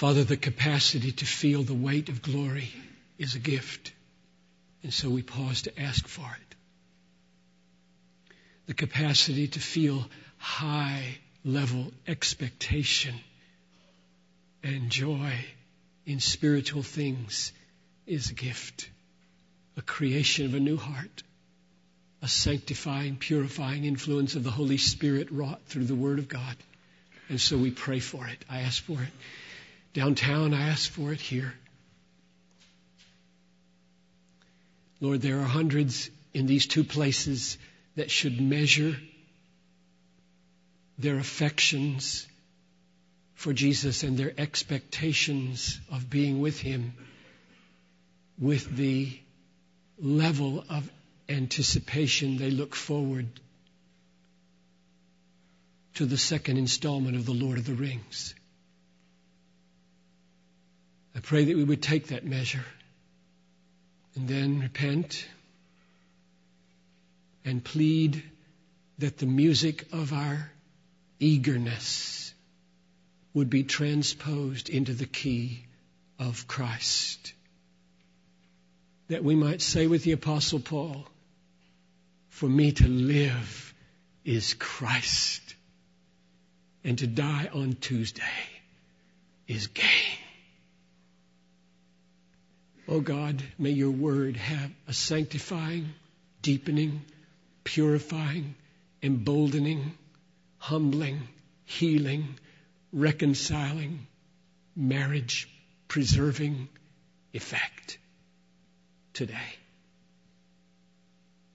Father, the capacity to feel the weight of glory is a gift. And so we pause to ask for it. The capacity to feel high level expectation and joy in spiritual things is a gift, a creation of a new heart, a sanctifying, purifying influence of the Holy Spirit wrought through the Word of God. And so we pray for it. I ask for it. Downtown, I ask for it here. Lord, there are hundreds in these two places that should measure their affections for Jesus and their expectations of being with Him with the level of anticipation they look forward to the second installment of the Lord of the Rings. I pray that we would take that measure and then repent and plead that the music of our eagerness would be transposed into the key of Christ. That we might say with the Apostle Paul, For me to live is Christ, and to die on Tuesday is gain. Oh God, may your word have a sanctifying, deepening, purifying, emboldening, humbling, healing, reconciling, marriage preserving effect today.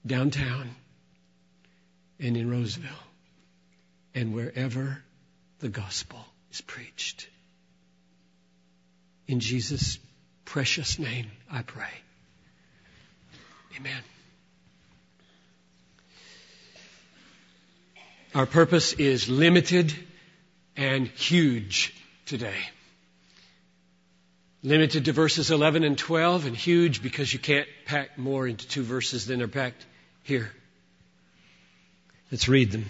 Downtown and in Roseville and wherever the gospel is preached. In Jesus' precious name, I pray. Amen. Our purpose is limited and huge today. Limited to verses 11 and 12 and huge because you can't pack more into two verses than are packed here. Let's read them.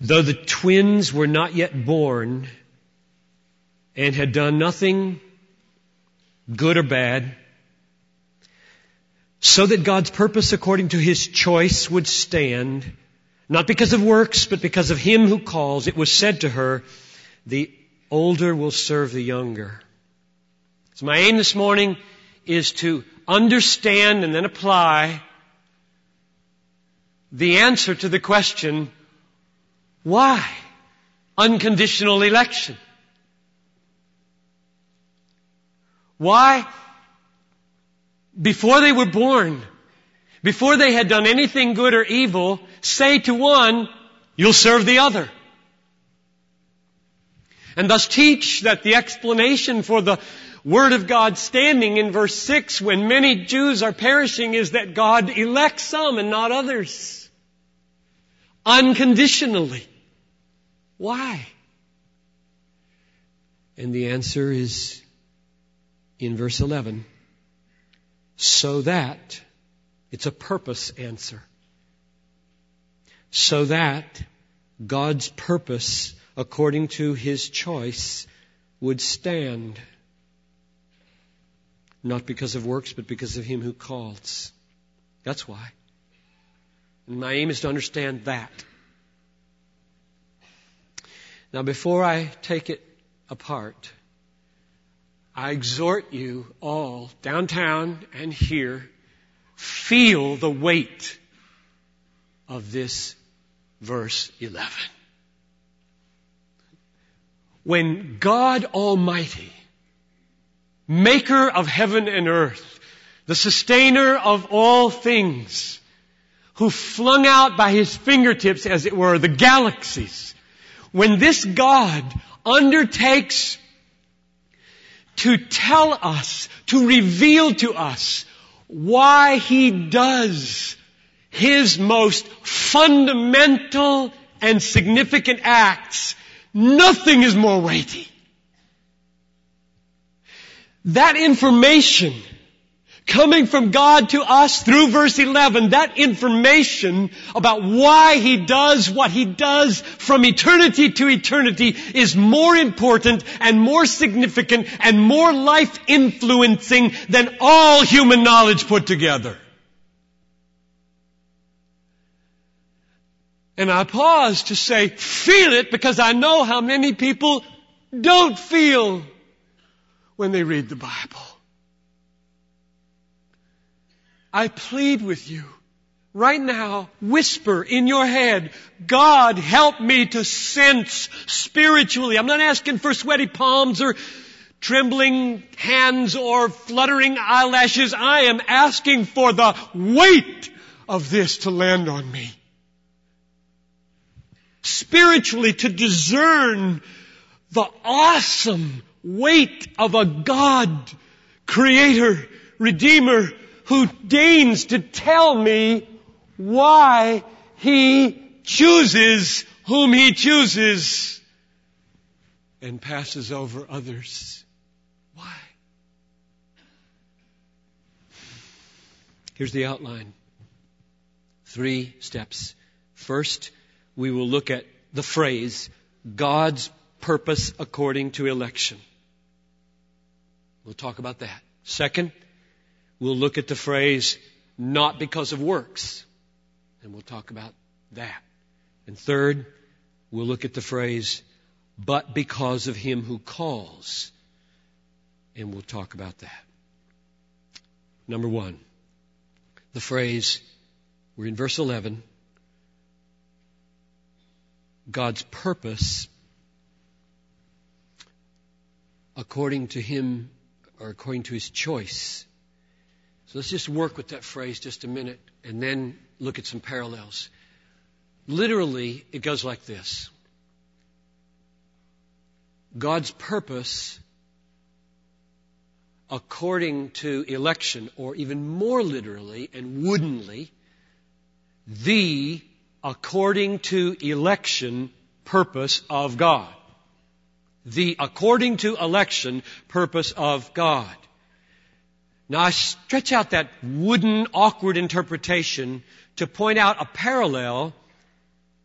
Though the twins were not yet born, and had done nothing good or bad, so that God's purpose according to his choice would stand, not because of works, but because of him who calls, it was said to her, the older will serve the younger. So my aim this morning is to understand and then apply the answer to the question, why unconditional election? Why? Before they were born, before they had done anything good or evil, say to one, you'll serve the other. And thus teach that the explanation for the Word of God standing in verse 6 when many Jews are perishing is that God elects some and not others. Unconditionally. Why? And the answer is in verse 11. So that, it's a purpose answer. So that God's purpose, according to His choice, would stand. Not because of works, but because of Him who calls. That's why. And my aim is to understand that. Now, before I take it apart, I exhort you all, downtown and here, feel the weight of this verse 11. When God Almighty, maker of heaven and earth, the sustainer of all things, who flung out by his fingertips, as it were, the galaxies, when this God undertakes to tell us, to reveal to us why He does His most fundamental and significant acts. Nothing is more weighty. That information coming from God to us through verse 11, that information about why He does what He does from eternity to eternity is more important and more significant and more life influencing than all human knowledge put together. And I pause to say, feel it because I know how many people don't feel when they read the Bible. I plead with you right now, whisper in your head, God help me to sense spiritually. I'm not asking for sweaty palms or trembling hands or fluttering eyelashes. I am asking for the weight of this to land on me. Spiritually to discern the awesome weight of a God, creator, redeemer, who deigns to tell me why he chooses whom he chooses and passes over others. Why? Here's the outline. Three steps. First, we will look at the phrase, God's purpose according to election. We'll talk about that. Second, We'll look at the phrase, not because of works. And we'll talk about that. And third, we'll look at the phrase, but because of him who calls. And we'll talk about that. Number one, the phrase, we're in verse 11, God's purpose according to him or according to his choice so let's just work with that phrase just a minute and then look at some parallels. Literally, it goes like this God's purpose according to election, or even more literally and woodenly, the according to election purpose of God. The according to election purpose of God. Now I stretch out that wooden, awkward interpretation to point out a parallel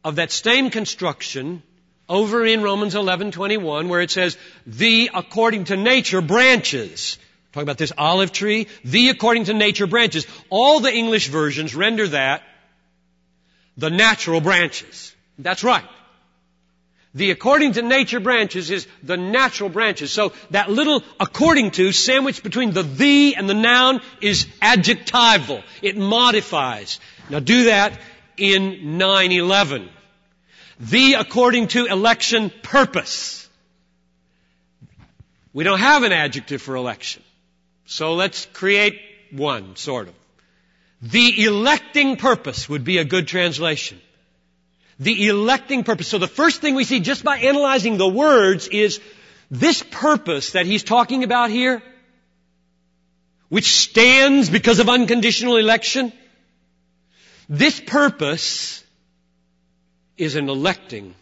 of that same construction over in Romans 11:21 where it says the according to nature branches. Talking about this olive tree, the according to nature branches. All the English versions render that the natural branches. That's right. The according to nature branches is the natural branches. So that little according to sandwiched between the the and the noun is adjectival. It modifies. Now do that in 911. The according to election purpose. We don't have an adjective for election. So let's create one, sort of. The electing purpose would be a good translation. The electing purpose. So the first thing we see just by analyzing the words is this purpose that he's talking about here, which stands because of unconditional election, this purpose is an electing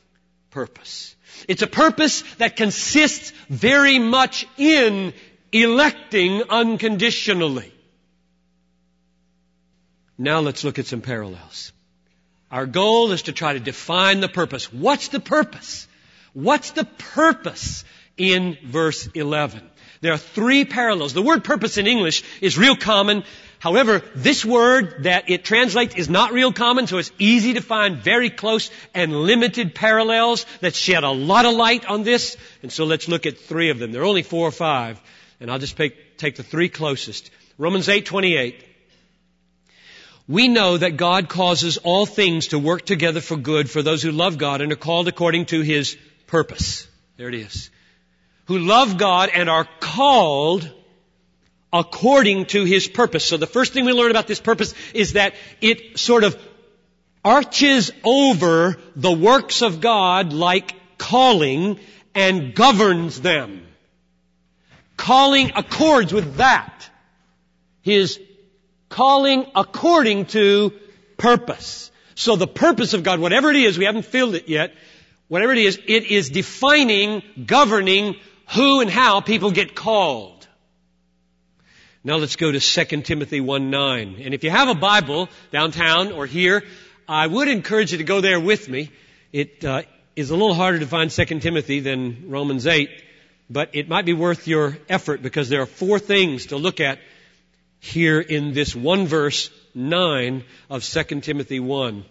purpose. It's a purpose that consists very much in electing unconditionally. Now let's look at some parallels. Our goal is to try to define the purpose. What's the purpose? What's the purpose in verse 11? There are three parallels. The word purpose in English is real common. However, this word that it translates is not real common, so it's easy to find very close and limited parallels that shed a lot of light on this. And so let's look at three of them. There are only four or five, and I'll just take, take the three closest. Romans 8:28 we know that God causes all things to work together for good for those who love God and are called according to His purpose. There it is. Who love God and are called according to His purpose. So the first thing we learn about this purpose is that it sort of arches over the works of God like calling and governs them. Calling accords with that. His calling according to purpose. So the purpose of God, whatever it is, we haven't filled it yet, whatever it is, it is defining, governing who and how people get called. Now let's go to 2 Timothy 1 9. And if you have a Bible downtown or here, I would encourage you to go there with me. It uh, is a little harder to find 2 Timothy than Romans 8, but it might be worth your effort because there are four things to look at here in this one verse 9 of 2 Timothy 1.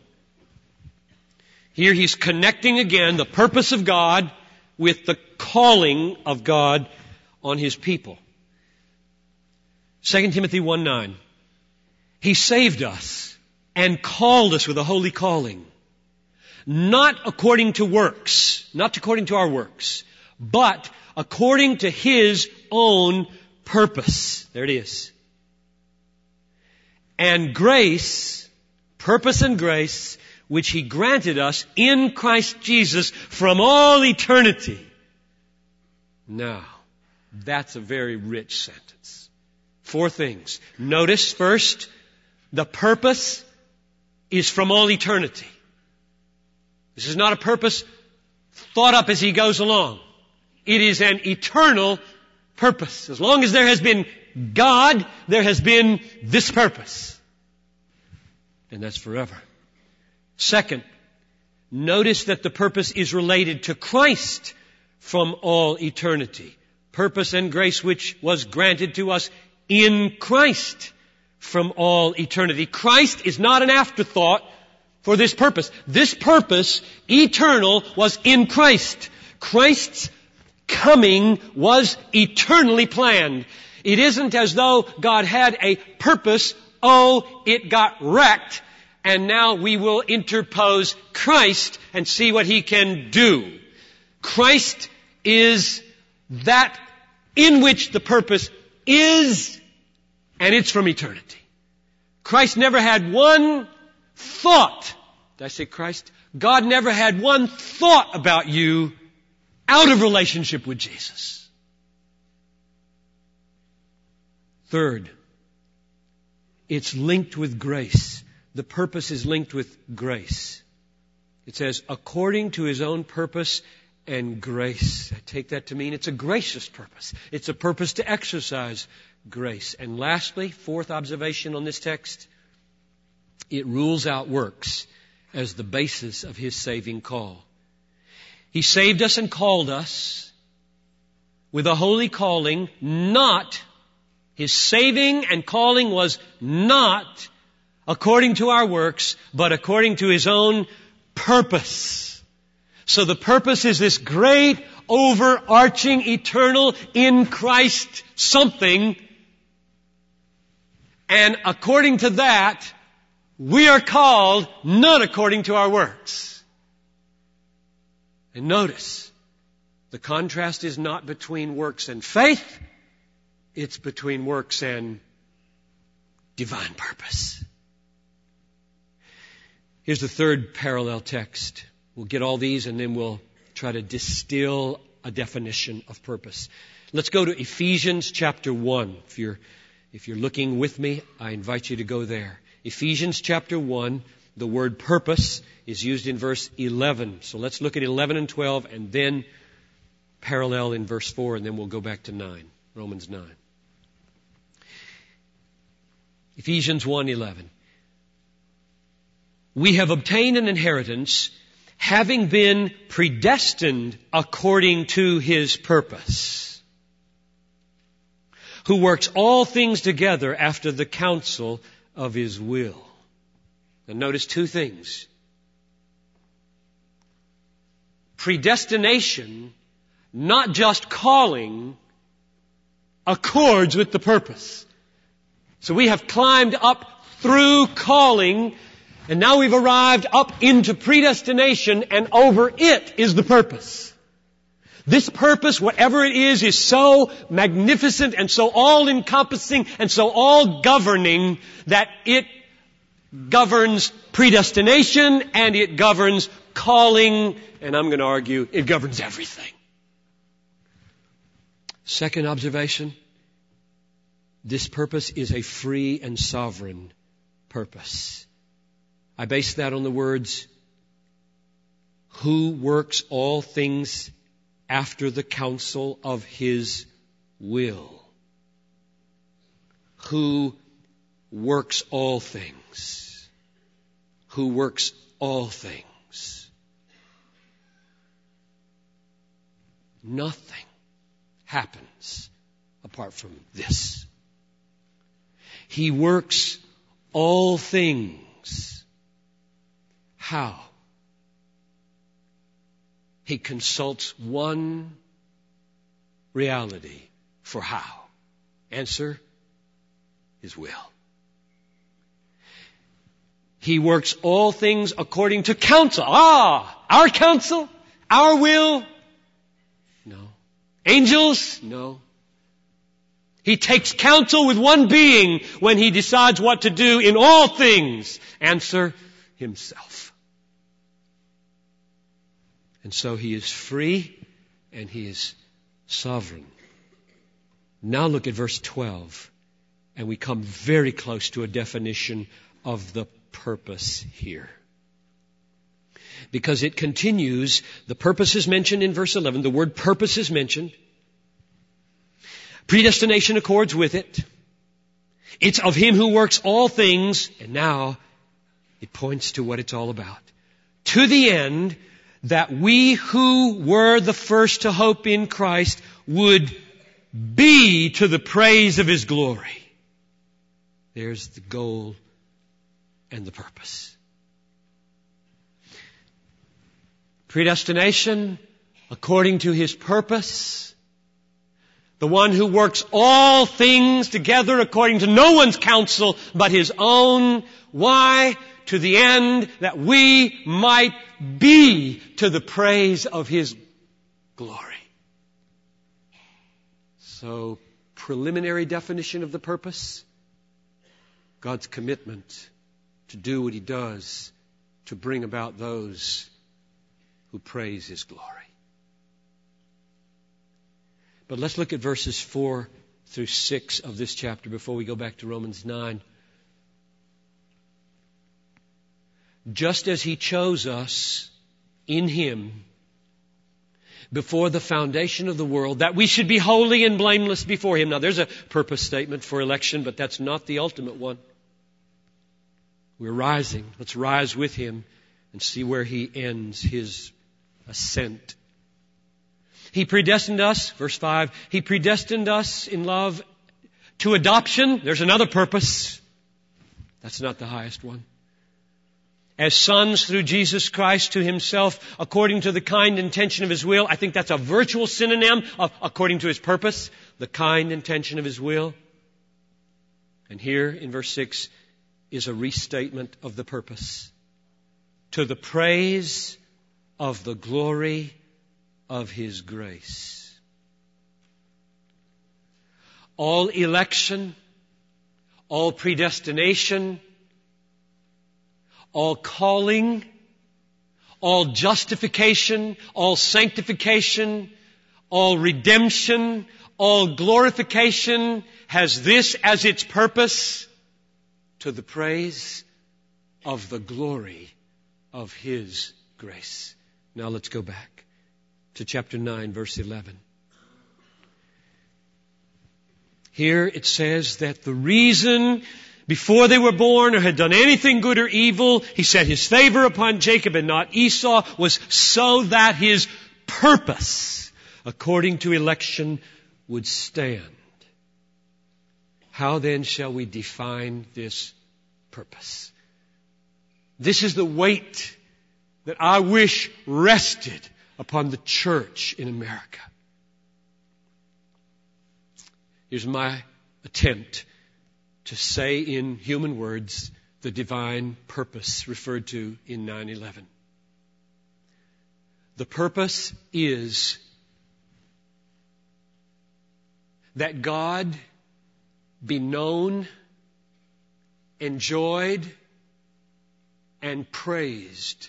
Here he's connecting again the purpose of God with the calling of God on his people. 2 Timothy 1 9. He saved us and called us with a holy calling. Not according to works, not according to our works, but according to His own purpose. There it is. And grace, purpose and grace, which He granted us in Christ Jesus from all eternity. Now, that's a very rich sentence. Four things. Notice first, the purpose is from all eternity. This is not a purpose thought up as he goes along. It is an eternal purpose. As long as there has been God, there has been this purpose. And that's forever. Second, notice that the purpose is related to Christ from all eternity. Purpose and grace which was granted to us in Christ from all eternity. Christ is not an afterthought for this purpose. This purpose, eternal, was in Christ. Christ's coming was eternally planned. It isn't as though God had a purpose, oh, it got wrecked, and now we will interpose Christ and see what He can do. Christ is that in which the purpose is, and it's from eternity. Christ never had one thought. Did I say Christ? God never had one thought about you out of relationship with Jesus. Third, it's linked with grace. The purpose is linked with grace. It says, according to his own purpose and grace. I take that to mean it's a gracious purpose. It's a purpose to exercise grace. And lastly, fourth observation on this text, it rules out works as the basis of his saving call. He saved us and called us with a holy calling, not, his saving and calling was not according to our works, but according to his own purpose. So the purpose is this great, overarching, eternal, in Christ something. And according to that, we are called not according to our works. And notice, the contrast is not between works and faith, it's between works and divine purpose. Here's the third parallel text. We'll get all these and then we'll try to distill a definition of purpose. Let's go to Ephesians chapter 1. If you're, if you're looking with me, I invite you to go there. Ephesians chapter 1, the word purpose is used in verse 11. So let's look at 11 and 12 and then parallel in verse 4 and then we'll go back to 9. Romans 9. Ephesians 1:11 We have obtained an inheritance having been predestined according to his purpose who works all things together after the counsel of His will. And notice two things. Predestination, not just calling, accords with the purpose. So we have climbed up through calling, and now we've arrived up into predestination, and over it is the purpose. This purpose, whatever it is, is so magnificent and so all encompassing and so all governing that it governs predestination and it governs calling, and I'm going to argue it governs everything. Second observation this purpose is a free and sovereign purpose. I base that on the words, who works all things after the counsel of His will. who works all things. Who works all things. Nothing happens apart from this. He works all things. How? He consults one reality for how. Answer, His will. He works all things according to counsel. Ah, our counsel, our will. No. Angels? No. He takes counsel with one being when he decides what to do in all things. Answer, himself. And so he is free and he is sovereign. Now look at verse 12 and we come very close to a definition of the purpose here. Because it continues, the purpose is mentioned in verse 11, the word purpose is mentioned. Predestination accords with it. It's of Him who works all things, and now it points to what it's all about. To the end that we who were the first to hope in Christ would be to the praise of His glory. There's the goal and the purpose. Predestination according to His purpose the one who works all things together according to no one's counsel but his own. Why? To the end that we might be to the praise of his glory. So, preliminary definition of the purpose God's commitment to do what he does to bring about those who praise his glory. But let's look at verses 4 through 6 of this chapter before we go back to Romans 9. Just as He chose us in Him before the foundation of the world, that we should be holy and blameless before Him. Now, there's a purpose statement for election, but that's not the ultimate one. We're rising. Let's rise with Him and see where He ends His ascent he predestined us, verse 5, He predestined us in love to adoption. There's another purpose. That's not the highest one. As sons through Jesus Christ to Himself according to the kind intention of His will. I think that's a virtual synonym of according to His purpose, the kind intention of His will. And here in verse 6 is a restatement of the purpose. To the praise of the glory of His grace. All election, all predestination, all calling, all justification, all sanctification, all redemption, all glorification has this as its purpose to the praise of the glory of His grace. Now let's go back to chapter 9, verse 11. Here it says that the reason before they were born or had done anything good or evil, he set his favor upon Jacob and not Esau, was so that his purpose, according to election, would stand. How then shall we define this purpose? This is the weight that I wish rested upon the church in America. Here's my attempt to say in human words the divine purpose referred to in 9-11. The purpose is that God be known, enjoyed, and praised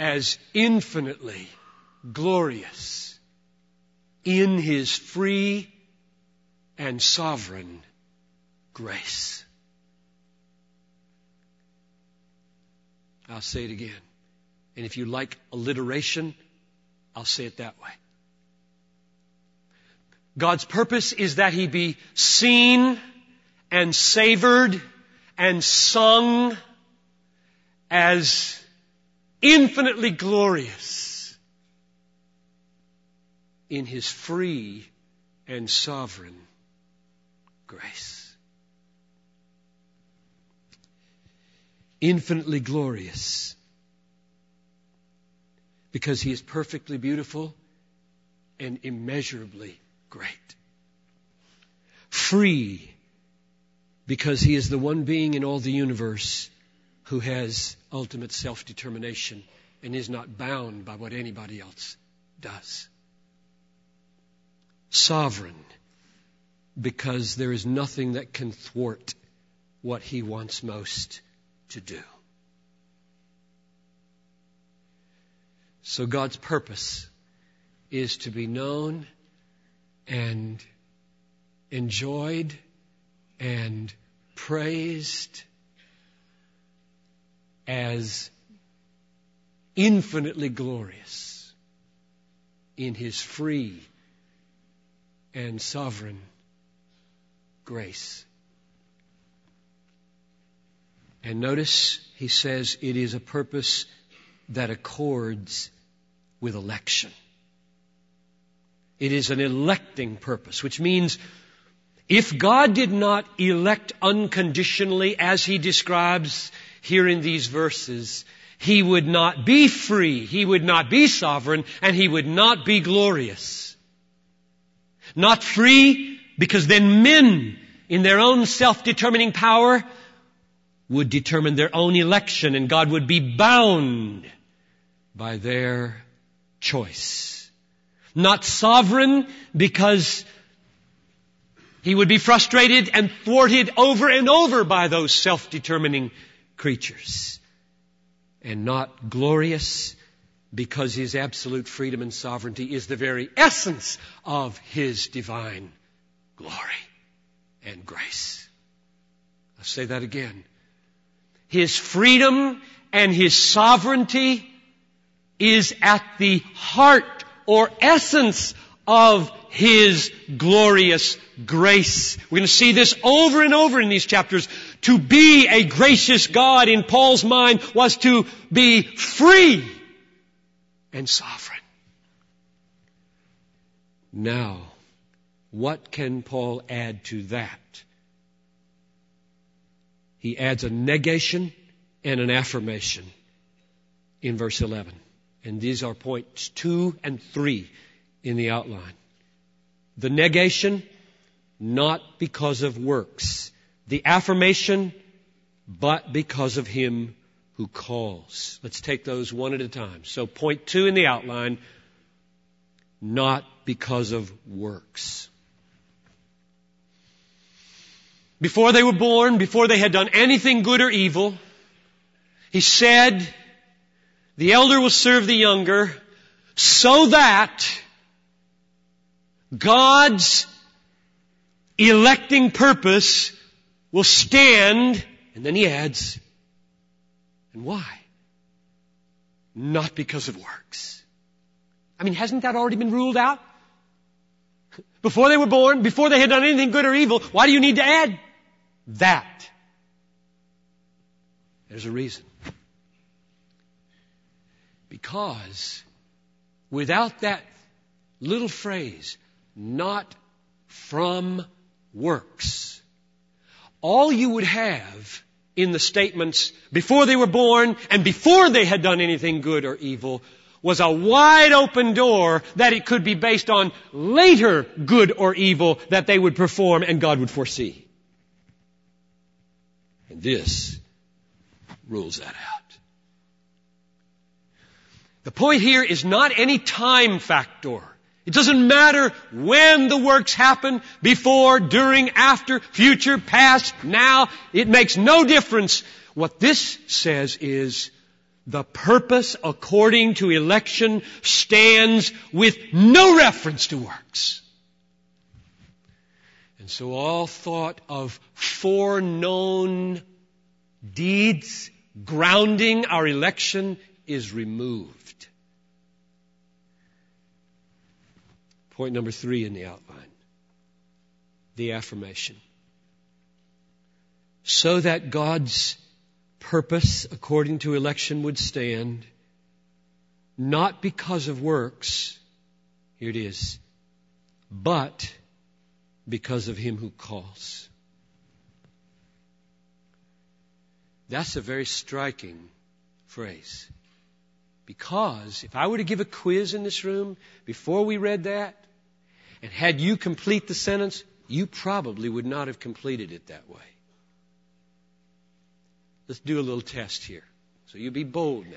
as infinitely glorious in His free and sovereign grace. I'll say it again. And if you like alliteration, I'll say it that way. God's purpose is that He be seen and savored and sung as infinitely glorious in His free and sovereign grace. Infinitely glorious because He is perfectly beautiful and immeasurably great. Free because He is the one being in all the universe who has ultimate self-determination and is not bound by what anybody else does. Sovereign because there is nothing that can thwart what He wants most to do. So God's purpose is to be known and enjoyed and praised as infinitely glorious in His free and sovereign grace. And notice he says it is a purpose that accords with election. It is an electing purpose, which means if God did not elect unconditionally as he describes here in these verses, he would not be free, he would not be sovereign, and he would not be glorious. Not free because then men in their own self-determining power would determine their own election and God would be bound by their choice. Not sovereign because he would be frustrated and thwarted over and over by those self-determining creatures. And not glorious because his absolute freedom and sovereignty is the very essence of his divine glory and grace. I'll say that again. His freedom and His sovereignty is at the heart or essence of His glorious grace. We're going to see this over and over in these chapters. To be a gracious God in Paul's mind was to be free and sovereign. Now, what can Paul add to that? he adds a negation and an affirmation in verse 11. And these are points two and three in the outline. The negation, not because of works. The affirmation, but because of him who calls. Let's take those one at a time. So point two in the outline, not because of works. before they were born, before they had done anything good or evil, he said, the elder will serve the younger so that God's electing purpose will stand, and then he adds, and why? Not because of works. I mean, hasn't that already been ruled out? Before they were born, before they had done anything good or evil, why do you need to add? that. There's a reason. Because without that little phrase, not from works, all you would have in the statements before they were born and before they had done anything good or evil was a wide open door that it could be based on later good or evil that they would perform and God would foresee. And this rules that out. The point here is not any time factor. It doesn't matter when the works happen, before, during, after, future, past, now. It makes no difference. What this says is the purpose according to election stands with no reference to works. And so all thought of foreknown deeds grounding our election is removed. Point number three in the outline. the affirmation. So that God's purpose according to election would stand, not because of works, here it is, but because of him who calls. That's a very striking phrase. Because if I were to give a quiz in this room before we read that, and had you complete the sentence, you probably would not have completed it that way. Let's do a little test here. So you be bold now.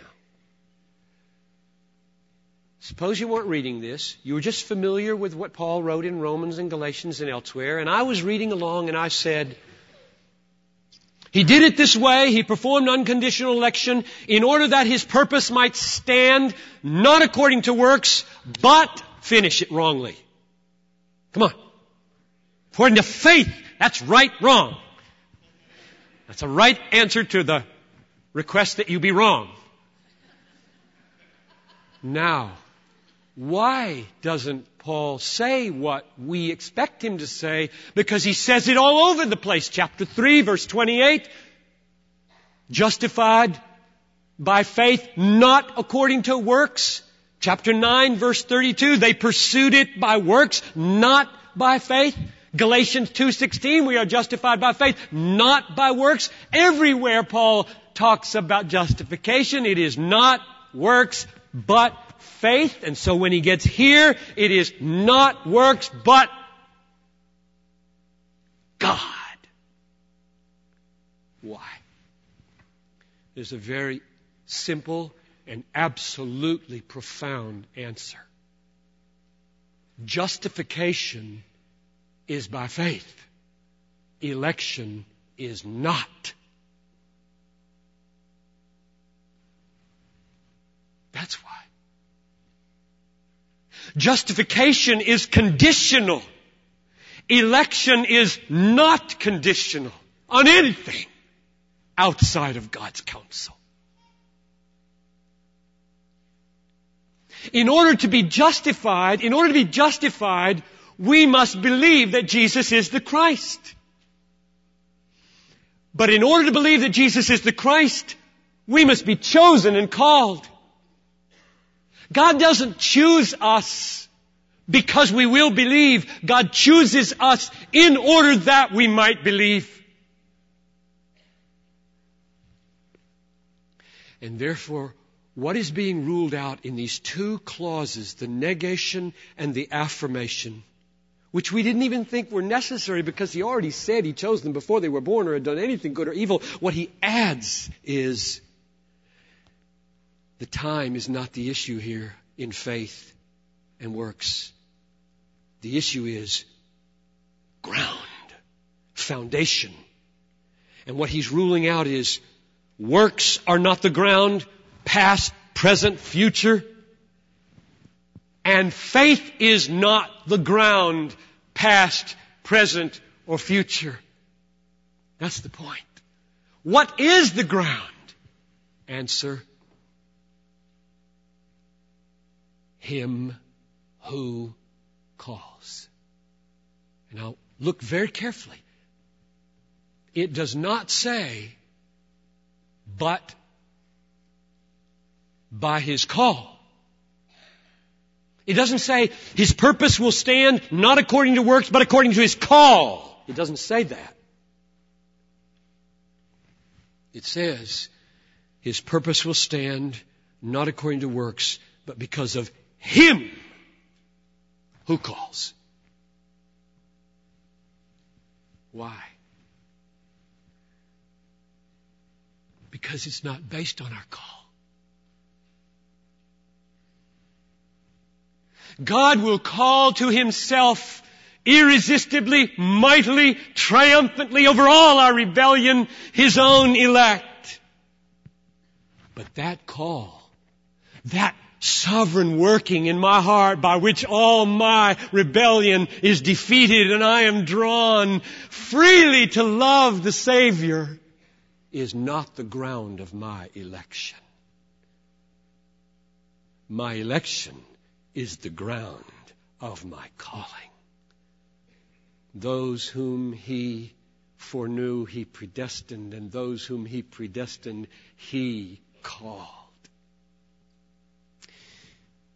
Suppose you weren't reading this. You were just familiar with what Paul wrote in Romans and Galatians and elsewhere, and I was reading along and I said, he did it this way. He performed unconditional election in order that his purpose might stand, not according to works, but finish it wrongly. Come on. According to faith, that's right wrong. That's a right answer to the request that you be wrong. Now, why doesn't Paul say what we expect him to say? Because he says it all over the place. Chapter 3, verse 28. Justified by faith, not according to works. Chapter 9, verse 32. They pursued it by works, not by faith. Galatians 2:16 we are justified by faith not by works everywhere Paul talks about justification it is not works but faith. And so when he gets here, it is not works, but God. Why? There's a very simple and absolutely profound answer. Justification is by faith. Election is not. That's why. Justification is conditional. Election is not conditional on anything outside of God's counsel. In order to be justified, in order to be justified, we must believe that Jesus is the Christ. But in order to believe that Jesus is the Christ, we must be chosen and called. God doesn't choose us because we will believe. God chooses us in order that we might believe. And therefore, what is being ruled out in these two clauses, the negation and the affirmation, which we didn't even think were necessary because he already said he chose them before they were born or had done anything good or evil. What he adds is the time is not the issue here in faith and works. The issue is ground, foundation. And what he's ruling out is works are not the ground, past, present, future. And faith is not the ground, past, present, or future. That's the point. What is the ground? Answer him who calls. Now, look very carefully. It does not say, but by his call. It doesn't say his purpose will stand not according to works, but according to his call. It doesn't say that. It says his purpose will stand not according to works, but because of him who calls. Why? Because it's not based on our call. God will call to himself irresistibly, mightily, triumphantly over all our rebellion, his own elect. But that call, that sovereign working in my heart by which all my rebellion is defeated and I am drawn freely to love the Savior is not the ground of my election. My election is the ground of my calling. Those whom he foreknew, he predestined, and those whom he predestined, he called.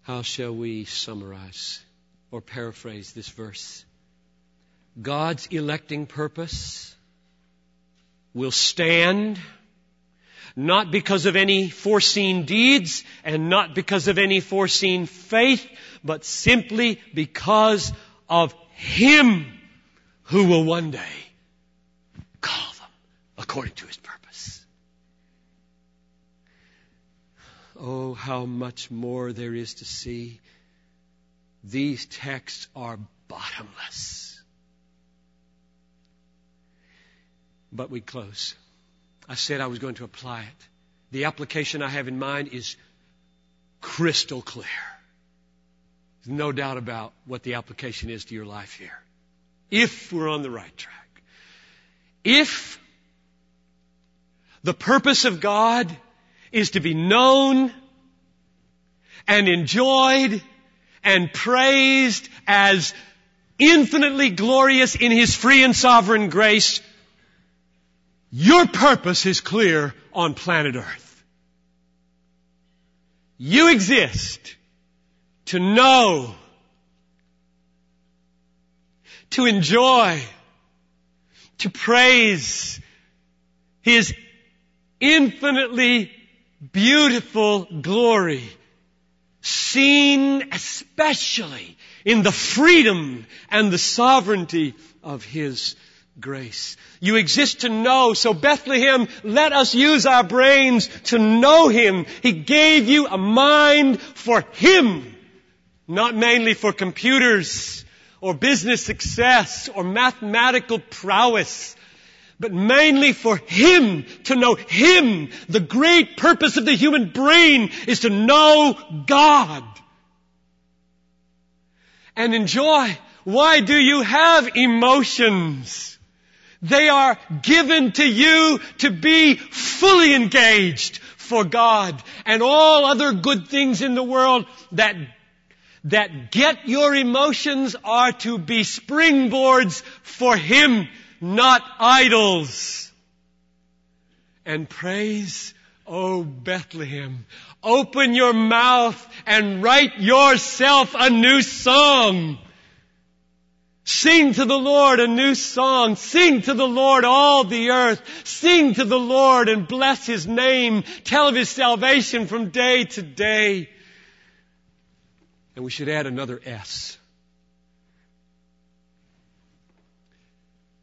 How shall we summarize or paraphrase this verse? God's electing purpose will stand not because of any foreseen deeds and not because of any foreseen faith, but simply because of Him who will one day call them according to His purpose. Oh, how much more there is to see. These texts are bottomless. But we close. I said I was going to apply it. The application I have in mind is crystal clear. There's no doubt about what the application is to your life here. If we're on the right track. If the purpose of God is to be known and enjoyed and praised as infinitely glorious in His free and sovereign grace, your purpose is clear on planet Earth. You exist to know, to enjoy, to praise His infinitely beautiful glory, seen especially in the freedom and the sovereignty of His grace. You exist to know. So Bethlehem, let us use our brains to know Him. He gave you a mind for Him, not mainly for computers or business success or mathematical prowess, but mainly for Him, to know Him. The great purpose of the human brain is to know God and enjoy. Why do you have emotions? They are given to you to be fully engaged for God and all other good things in the world that that get your emotions are to be springboards for Him, not idols. And praise, O Bethlehem, open your mouth and write yourself a new song. Sing to the Lord a new song. Sing to the Lord all the earth. Sing to the Lord and bless His name. Tell of His salvation from day to day. And we should add another S.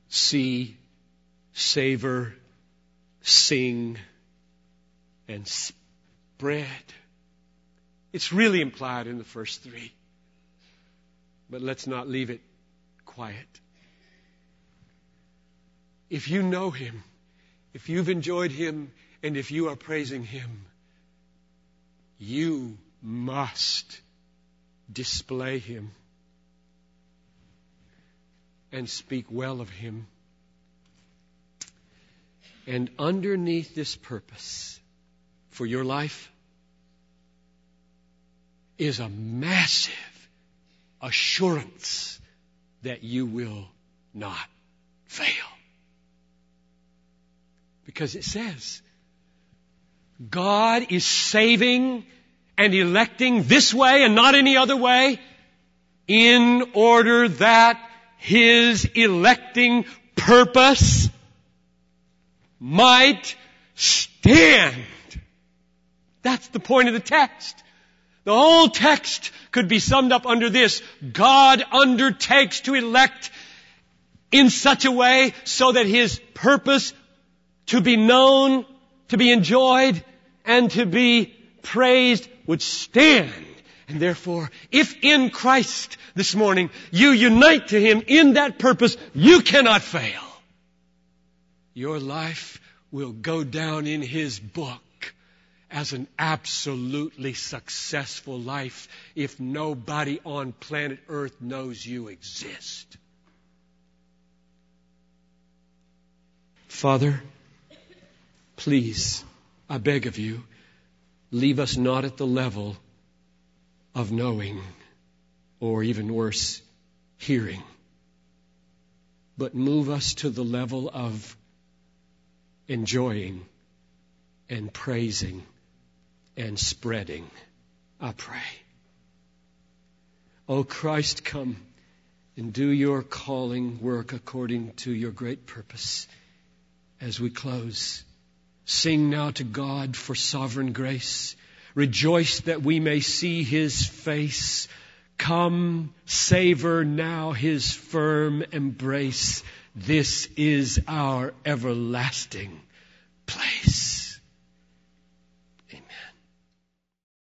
See, savor, sing, and spread. It's really implied in the first three. But let's not leave it quiet. If you know Him, if you've enjoyed Him, and if you are praising Him, you must display Him and speak well of Him. And underneath this purpose for your life is a massive assurance that you will not fail. Because it says, God is saving and electing this way and not any other way in order that His electing purpose might stand. That's the point of the text. The whole text could be summed up under this. God undertakes to elect in such a way so that His purpose to be known, to be enjoyed, and to be praised would stand. And therefore, if in Christ this morning you unite to Him in that purpose, you cannot fail. Your life will go down in His book as an absolutely successful life if nobody on planet Earth knows you exist. Father, please, I beg of you, leave us not at the level of knowing, or even worse, hearing. but move us to the level of enjoying and praising and spreading. I pray. O Christ, come and do your calling work according to your great purpose. As we close, sing now to God for sovereign grace. Rejoice that we may see his face. Come, savor now his firm embrace. This is our everlasting